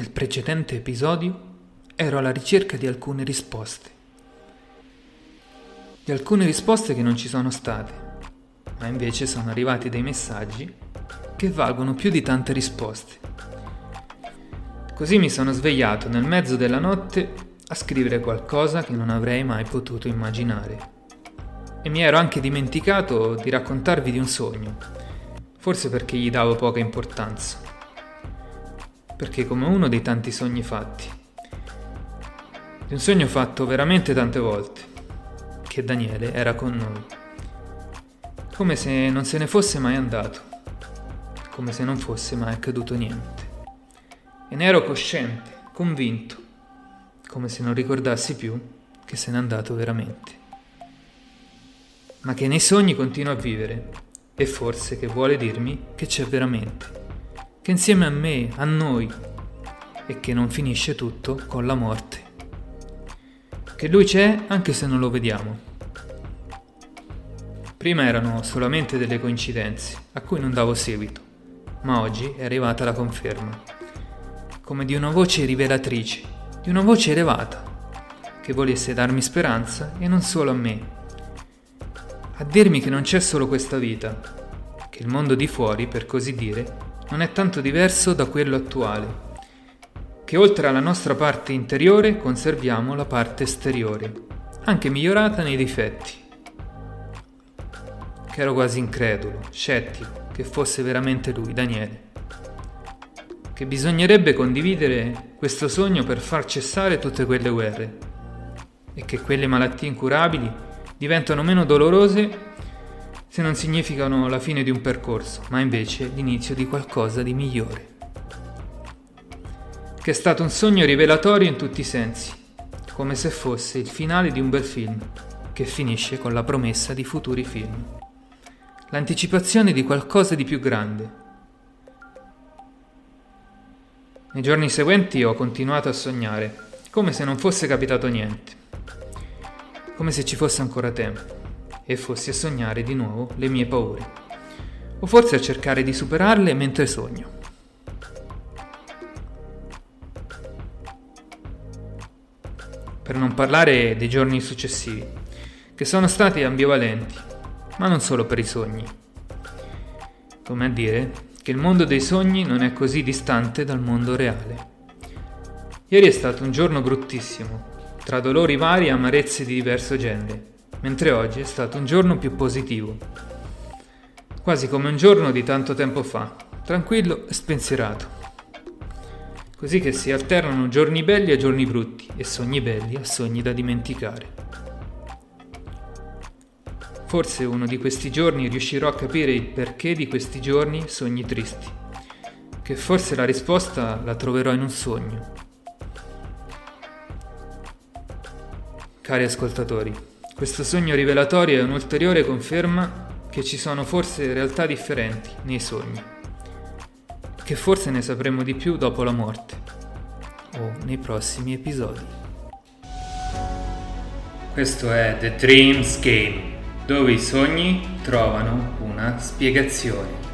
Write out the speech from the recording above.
Nel precedente episodio ero alla ricerca di alcune risposte. Di alcune risposte che non ci sono state, ma invece sono arrivati dei messaggi che valgono più di tante risposte. Così mi sono svegliato nel mezzo della notte a scrivere qualcosa che non avrei mai potuto immaginare. E mi ero anche dimenticato di raccontarvi di un sogno, forse perché gli davo poca importanza. Perché come uno dei tanti sogni fatti. Di un sogno fatto veramente tante volte, che Daniele era con noi. Come se non se ne fosse mai andato, come se non fosse mai accaduto niente. E ne ero cosciente, convinto, come se non ricordassi più che se n'è andato veramente ma che nei sogni continua a vivere, e forse che vuole dirmi che c'è veramente, che insieme a me, a noi, e che non finisce tutto con la morte, che lui c'è anche se non lo vediamo. Prima erano solamente delle coincidenze a cui non davo seguito, ma oggi è arrivata la conferma, come di una voce rivelatrice, di una voce elevata, che volesse darmi speranza e non solo a me, a dirmi che non c'è solo questa vita, che il mondo di fuori, per così dire, non è tanto diverso da quello attuale, che oltre alla nostra parte interiore conserviamo la parte esteriore, anche migliorata nei difetti. Che ero quasi incredulo, scettico, che fosse veramente lui, Daniele. Che bisognerebbe condividere questo sogno per far cessare tutte quelle guerre e che quelle malattie incurabili diventano meno dolorose se non significano la fine di un percorso, ma invece l'inizio di qualcosa di migliore. Che è stato un sogno rivelatorio in tutti i sensi, come se fosse il finale di un bel film, che finisce con la promessa di futuri film. L'anticipazione di qualcosa di più grande. Nei giorni seguenti ho continuato a sognare, come se non fosse capitato niente come se ci fosse ancora tempo, e fossi a sognare di nuovo le mie paure, o forse a cercare di superarle mentre sogno. Per non parlare dei giorni successivi, che sono stati ambivalenti, ma non solo per i sogni. Come a dire che il mondo dei sogni non è così distante dal mondo reale. Ieri è stato un giorno bruttissimo, tra dolori vari e amarezze di diverso genere, mentre oggi è stato un giorno più positivo, quasi come un giorno di tanto tempo fa, tranquillo e spensierato. Così che si alternano giorni belli a giorni brutti e sogni belli a sogni da dimenticare. Forse uno di questi giorni riuscirò a capire il perché di questi giorni sogni tristi, che forse la risposta la troverò in un sogno Cari ascoltatori, questo sogno rivelatorio è un'ulteriore conferma che ci sono forse realtà differenti nei sogni, che forse ne sapremo di più dopo la morte o nei prossimi episodi. Questo è The Dreams Game, dove i sogni trovano una spiegazione.